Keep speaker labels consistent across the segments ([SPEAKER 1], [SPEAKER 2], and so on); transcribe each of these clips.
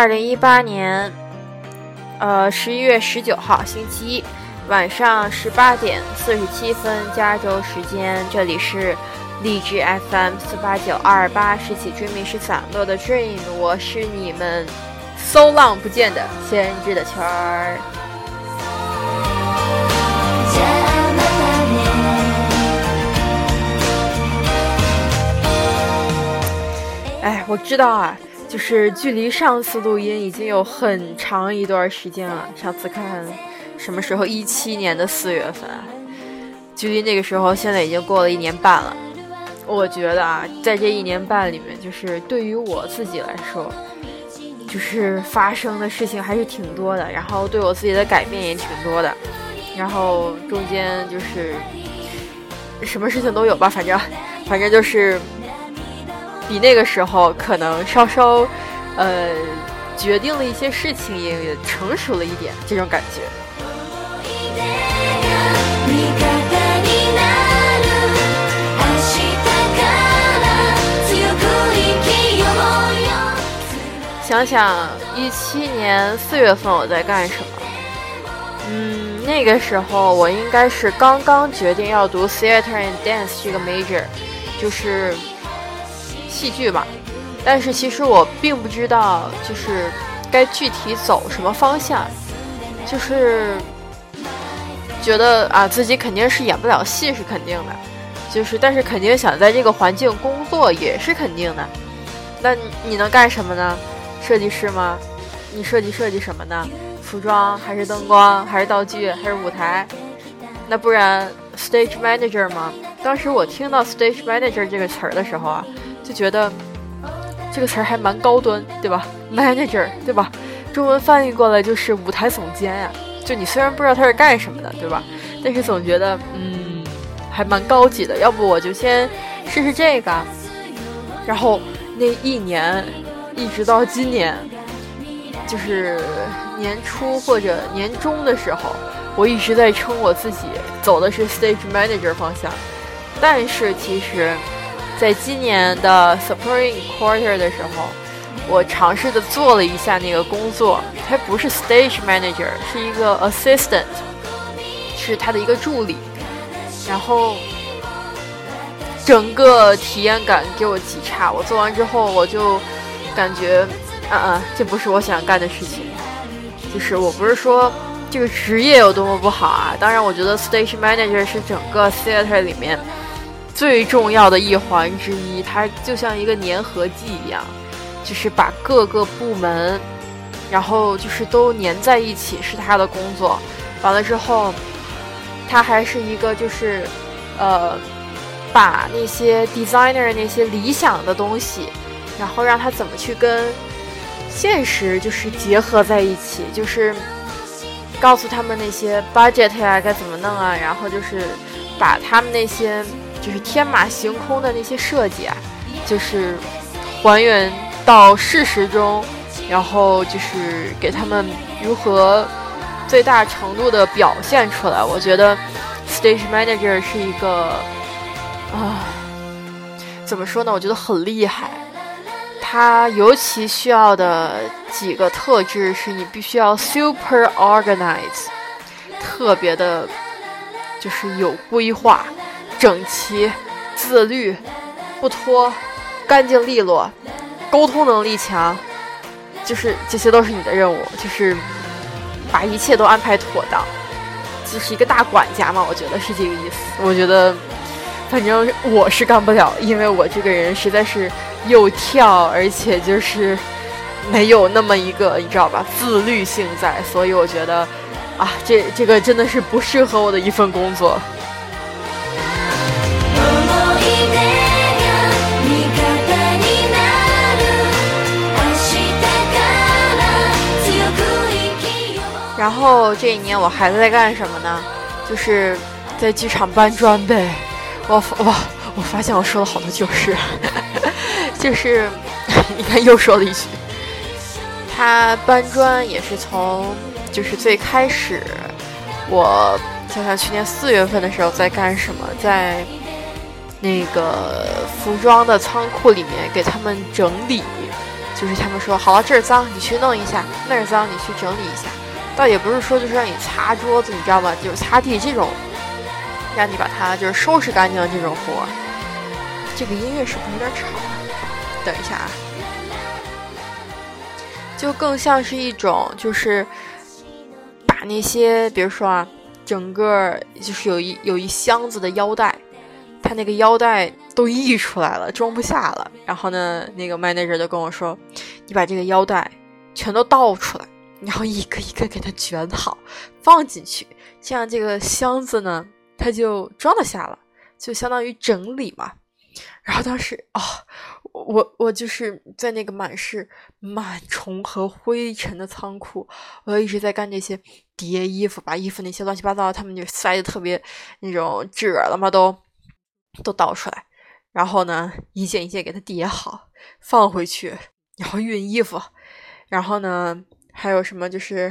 [SPEAKER 1] 二零一八年，呃，十一月十九号星期一晚上十八点四十七分，加州时间，这里是荔枝 FM 四八九二八，拾起追觅是散落的 dream，我是你们 so long 不见的先知的圈儿。哎，我知道啊，就是距离上次录音已经有很长一段时间了。上次看什么时候？一七年的四月份，距离那个时候现在已经过了一年半了。我觉得啊，在这一年半里面，就是对于我自己来说，就是发生的事情还是挺多的，然后对我自己的改变也挺多的，然后中间就是什么事情都有吧，反正反正就是。比那个时候可能稍稍，呃，决定了一些事情，也也成熟了一点，这种感觉。想想一七年四月份我在干什么？嗯，那个时候我应该是刚刚决定要读 Theater and Dance 这个 major，就是。戏剧吧，但是其实我并不知道，就是该具体走什么方向，就是觉得啊自己肯定是演不了戏是肯定的，就是但是肯定想在这个环境工作也是肯定的。那你能干什么呢？设计师吗？你设计设计什么呢？服装还是灯光还是道具还是舞台？那不然 stage manager 吗？当时我听到 stage manager 这个词儿的时候啊。就觉得这个词儿还蛮高端，对吧？Manager，对吧？中文翻译过来就是舞台总监呀。就你虽然不知道他是干什么的，对吧？但是总觉得嗯，还蛮高级的。要不我就先试试这个。然后那一年一直到今年，就是年初或者年中的时候，我一直在称我自己走的是 Stage Manager 方向，但是其实。在今年的 Supreme Quarter 的时候，我尝试的做了一下那个工作，它不是 Stage Manager，是一个 Assistant，是他的一个助理。然后整个体验感给我极差，我做完之后我就感觉，嗯嗯，这不是我想干的事情。就是我不是说这个职业有多么不好啊，当然我觉得 Stage Manager 是整个 Theater 里面。最重要的一环之一，它就像一个粘合剂一样，就是把各个部门，然后就是都粘在一起，是他的工作。完了之后，他还是一个就是，呃，把那些 designer 那些理想的东西，然后让他怎么去跟现实就是结合在一起，就是告诉他们那些 budget 呀该怎么弄啊，然后就是把他们那些。就是天马行空的那些设计啊，就是还原到事实中，然后就是给他们如何最大程度的表现出来。我觉得 stage manager 是一个啊，怎么说呢？我觉得很厉害。他尤其需要的几个特质是你必须要 super organize，特别的，就是有规划。整齐、自律、不拖、干净利落、沟通能力强，就是这些都是你的任务，就是把一切都安排妥当，就是一个大管家嘛，我觉得是这个意思。我觉得，反正我是干不了，因为我这个人实在是又跳，而且就是没有那么一个你知道吧，自律性在，所以我觉得啊，这这个真的是不适合我的一份工作。然后这一年我还在干什么呢？就是在剧场搬砖呗。我我，我发现我说了好多旧事，就是 你看又说了一句。他搬砖也是从就是最开始，我想想去年四月份的时候在干什么，在那个服装的仓库里面给他们整理。就是他们说好了这儿脏，你去弄一下；那儿脏，你去整理一下。倒也不是说就是让你擦桌子，你知道吗？就是擦地这种，让你把它就是收拾干净的这种活。这个音乐是不是有点吵？等一下啊，就更像是一种就是把那些，比如说啊，整个就是有一有一箱子的腰带。他那个腰带都溢出来了，装不下了。然后呢，那个 manager 就跟我说：“你把这个腰带全都倒出来，然后一个一个给它卷好，放进去，这样这个箱子呢，它就装得下了，就相当于整理嘛。”然后当时啊，我我就是在那个满是螨虫和灰尘的仓库，我就一直在干这些叠衣服，把衣服那些乱七八糟，他们就塞的特别那种褶了嘛都。都倒出来，然后呢，一件一件给它叠好，放回去，然后熨衣服，然后呢，还有什么？就是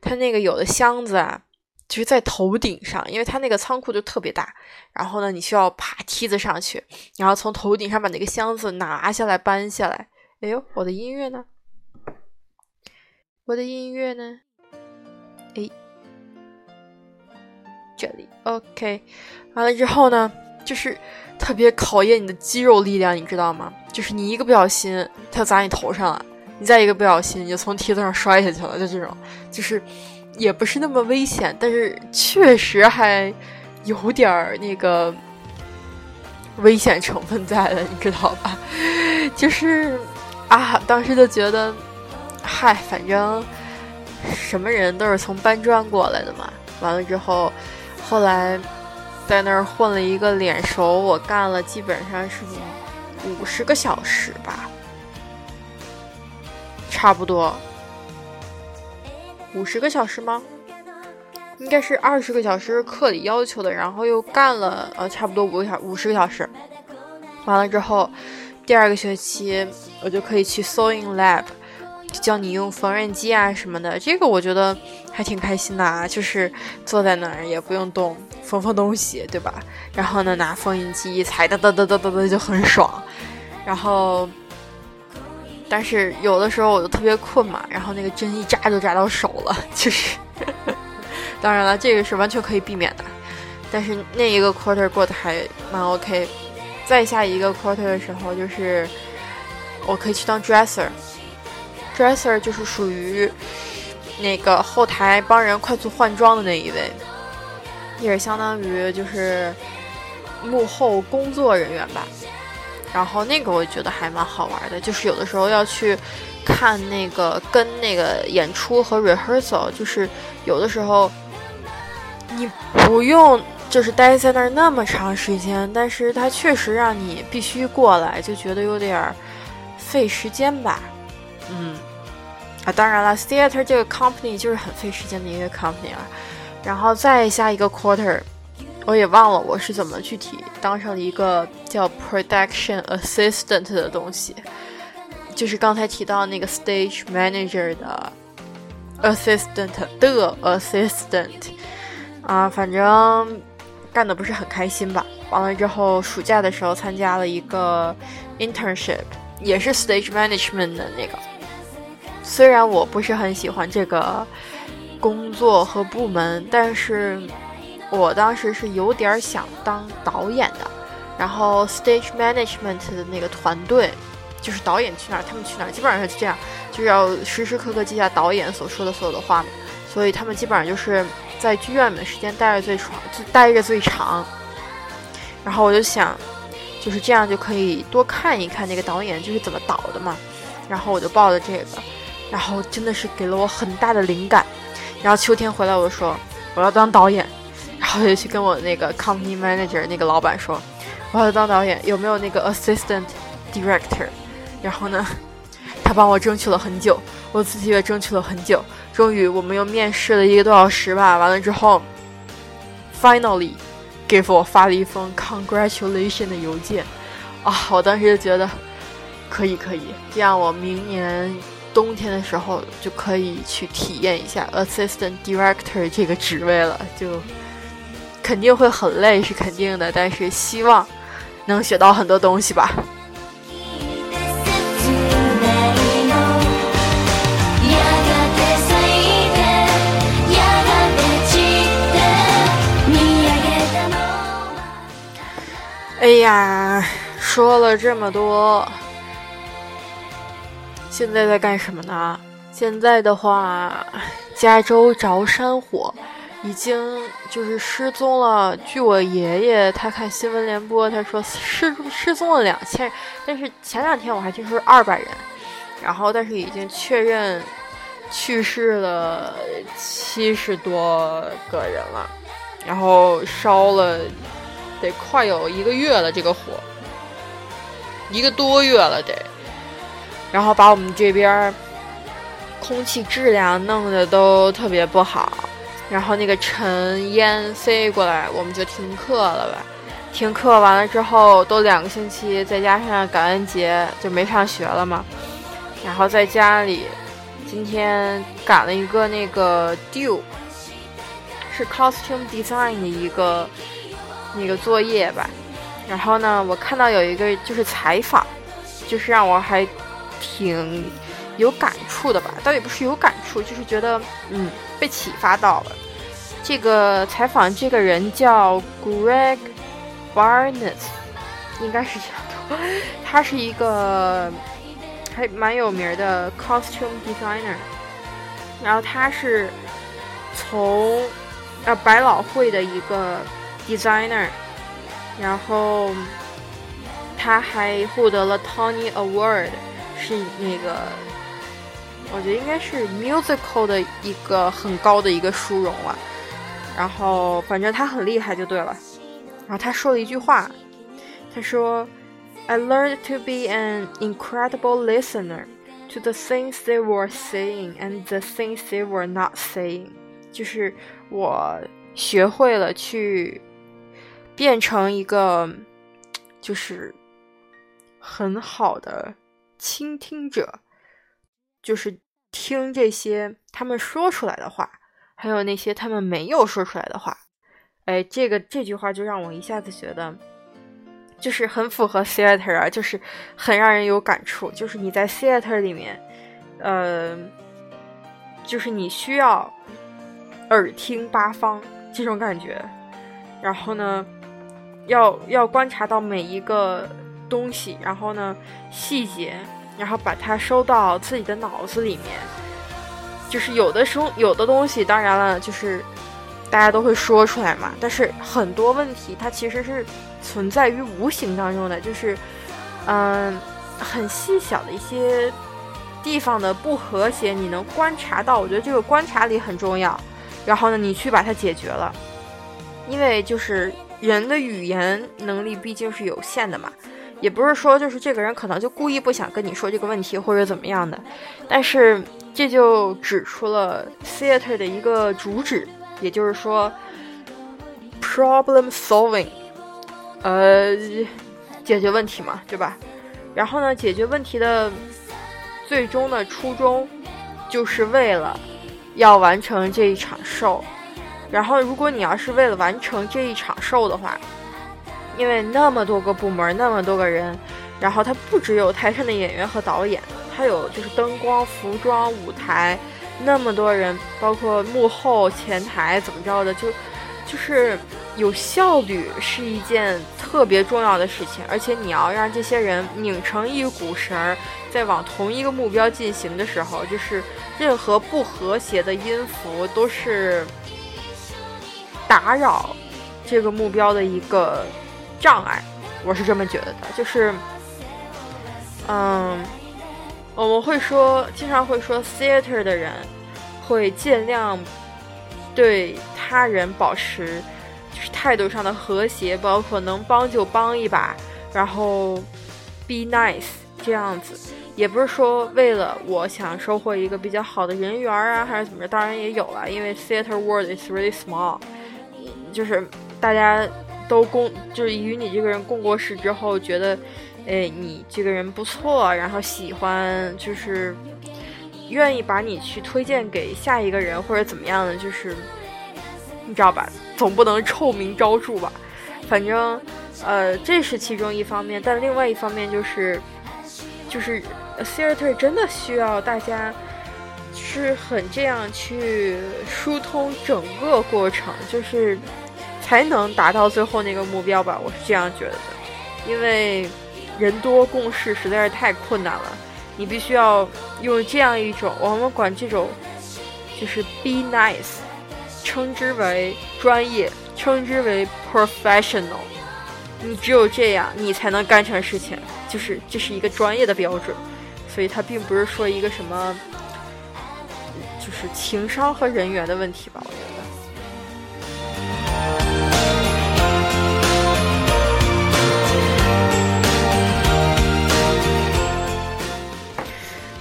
[SPEAKER 1] 它那个有的箱子啊，就是在头顶上，因为它那个仓库就特别大，然后呢，你需要爬梯子上去，然后从头顶上把那个箱子拿下来搬下来。哎呦，我的音乐呢？我的音乐呢？哎，这里，OK，完了之后呢？就是特别考验你的肌肉力量，你知道吗？就是你一个不小心，它砸你头上了；你再一个不小心，你就从梯子上摔下去了。就这种，就是也不是那么危险，但是确实还有点儿那个危险成分在的，你知道吧？就是啊，当时就觉得，嗨，反正什么人都是从搬砖过来的嘛。完了之后，后来。在那儿混了一个脸熟，我干了基本上是五十个小时吧，差不多五十个小时吗？应该是二十个小时课里要求的，然后又干了呃差不多五个小五十个小时，完了之后，第二个学期我就可以去 sewing lab。教你用缝纫机啊什么的，这个我觉得还挺开心的啊，就是坐在那儿也不用动，缝缝东西，对吧？然后呢，拿缝纫机一踩，哒哒哒哒哒哒就很爽。然后，但是有的时候我就特别困嘛，然后那个针一扎就扎到手了，就是。当然了，这个是完全可以避免的。但是那一个 quarter 过得还蛮 OK。再下一个 quarter 的时候，就是我可以去当 dresser。Dresser 就是属于那个后台帮人快速换装的那一位，也是相当于就是幕后工作人员吧。然后那个我觉得还蛮好玩的，就是有的时候要去看那个跟那个演出和 rehearsal，就是有的时候你不用就是待在那儿那么长时间，但是它确实让你必须过来，就觉得有点费时间吧。嗯，啊，当然了，theater 这个 company 就是很费时间的一个 company 啊。然后再下一个 quarter，我也忘了我是怎么具体当上了一个叫 production assistant 的东西，就是刚才提到那个 stage manager 的 assistant 的 assistant 啊，反正干的不是很开心吧。完了之后，暑假的时候参加了一个 internship，也是 stage management 的那个。虽然我不是很喜欢这个工作和部门，但是我当时是有点想当导演的。然后 stage management 的那个团队，就是导演去哪儿，他们去哪儿，基本上是这样，就是要时时刻刻记下导演所说的所有的话嘛。所以他们基本上就是在剧院里面时间待着最长，就待着最长。然后我就想，就是这样就可以多看一看那个导演就是怎么导的嘛。然后我就报了这个。然后真的是给了我很大的灵感，然后秋天回来我就说我要当导演，然后就去跟我那个 company manager 那个老板说我要当导演，有没有那个 assistant director？然后呢，他帮我争取了很久，我自己也争取了很久，终于我们又面试了一个多小时吧，完了之后，finally 给我发了一封 congratulation 的邮件，啊，我当时就觉得可以可以，这样我明年。冬天的时候就可以去体验一下 assistant director 这个职位了，就肯定会很累是肯定的但是希望能学到很多东西吧哎呀，说了这么多，现在在干什么呢？现在的话，加州着山火已经就是失踪了。据我爷爷他看新闻联播，他说失失踪了两千人，但是前两天我还听说二百人，然后但是已经确认去世了七十多个人了，然后烧了。得快有一个月了，这个火，一个多月了得，然后把我们这边空气质量弄得都特别不好，然后那个尘烟飞过来，我们就停课了呗。停课完了之后，都两个星期，再加上感恩节就没上学了嘛。然后在家里，今天赶了一个那个 due，是 costume design 的一个。那个作业吧，然后呢，我看到有一个就是采访，就是让我还挺有感触的吧，倒也不是有感触，就是觉得嗯被启发到了。这个采访这个人叫 Greg Barnett，应该是这样的，他是一个还蛮有名的 costume designer，然后他是从呃百老汇的一个。designer，然后他还获得了 Tony Award，是那个我觉得应该是 musical 的一个很高的一个殊荣了。然后反正他很厉害就对了。然后他说了一句话，他说：“I learned to be an incredible listener to the things they were saying and the things they were not saying。”就是我学会了去。变成一个就是很好的倾听者，就是听这些他们说出来的话，还有那些他们没有说出来的话。哎，这个这句话就让我一下子觉得，就是很符合 theater 啊，就是很让人有感触。就是你在 theater 里面，呃，就是你需要耳听八方这种感觉，然后呢？要要观察到每一个东西，然后呢细节，然后把它收到自己的脑子里面。就是有的时候有的东西，当然了，就是大家都会说出来嘛。但是很多问题它其实是存在于无形当中的，就是嗯很细小的一些地方的不和谐，你能观察到。我觉得这个观察力很重要。然后呢，你去把它解决了，因为就是。人的语言能力毕竟是有限的嘛，也不是说就是这个人可能就故意不想跟你说这个问题或者怎么样的，但是这就指出了 theater 的一个主旨，也就是说 problem solving，呃，解决问题嘛，对吧？然后呢，解决问题的最终的初衷就是为了要完成这一场 show。然后，如果你要是为了完成这一场 show 的话，因为那么多个部门，那么多个人，然后他不只有台上的演员和导演，他有就是灯光、服装、舞台，那么多人，包括幕后、前台怎么着的，就就是有效率是一件特别重要的事情，而且你要让这些人拧成一股绳儿，在往同一个目标进行的时候，就是任何不和谐的音符都是。打扰这个目标的一个障碍，我是这么觉得的。就是，嗯，我们会说，经常会说，theater 的人会尽量对他人保持就是态度上的和谐，包括能帮就帮一把，然后 be nice 这样子。也不是说为了我想收获一个比较好的人缘啊，还是怎么着？当然也有了，因为 theater world is really small。就是大家都共，就是与你这个人共过事之后，觉得，哎，你这个人不错，然后喜欢，就是愿意把你去推荐给下一个人或者怎么样的，就是你知道吧？总不能臭名昭著吧？反正，呃，这是其中一方面，但另外一方面就是，就是 theater 真的需要大家。是很这样去疏通整个过程，就是才能达到最后那个目标吧。我是这样觉得的。因为人多共事实在是太困难了。你必须要用这样一种，我们管这种就是 be nice，称之为专业，称之为 professional。你只有这样，你才能干成事情，就是这是一个专业的标准。所以它并不是说一个什么，就是情商和人缘的问题吧，我觉得。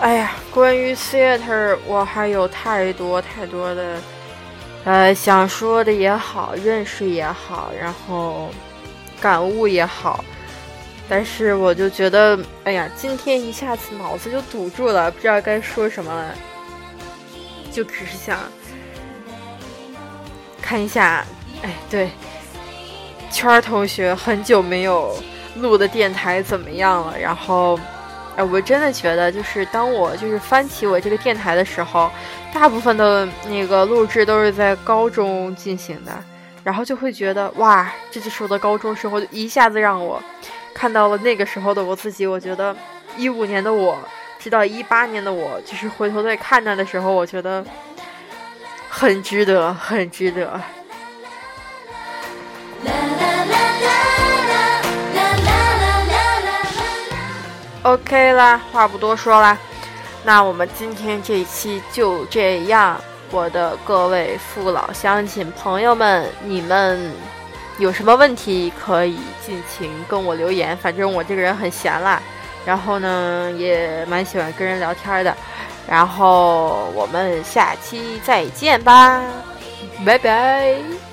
[SPEAKER 1] 哎呀，关于 theater，我还有太多太多的，呃，想说的也好，认识也好，然后感悟也好，但是我就觉得，哎呀，今天一下子脑子就堵住了，不知道该说什么了，就只是想看一下，哎，对，圈儿同学很久没有录的电台怎么样了，然后。哎，我真的觉得，就是当我就是翻起我这个电台的时候，大部分的那个录制都是在高中进行的，然后就会觉得哇，这就是我的高中生活，一下子让我看到了那个时候的我自己。我觉得一五年的我，直到一八年的我，就是回头再看那的时候，我觉得很值得，很值得。OK 啦，话不多说啦，那我们今天这一期就这样。我的各位父老乡亲朋友们，你们有什么问题可以尽情跟我留言，反正我这个人很闲啦，然后呢也蛮喜欢跟人聊天的，然后我们下期再见吧，拜拜。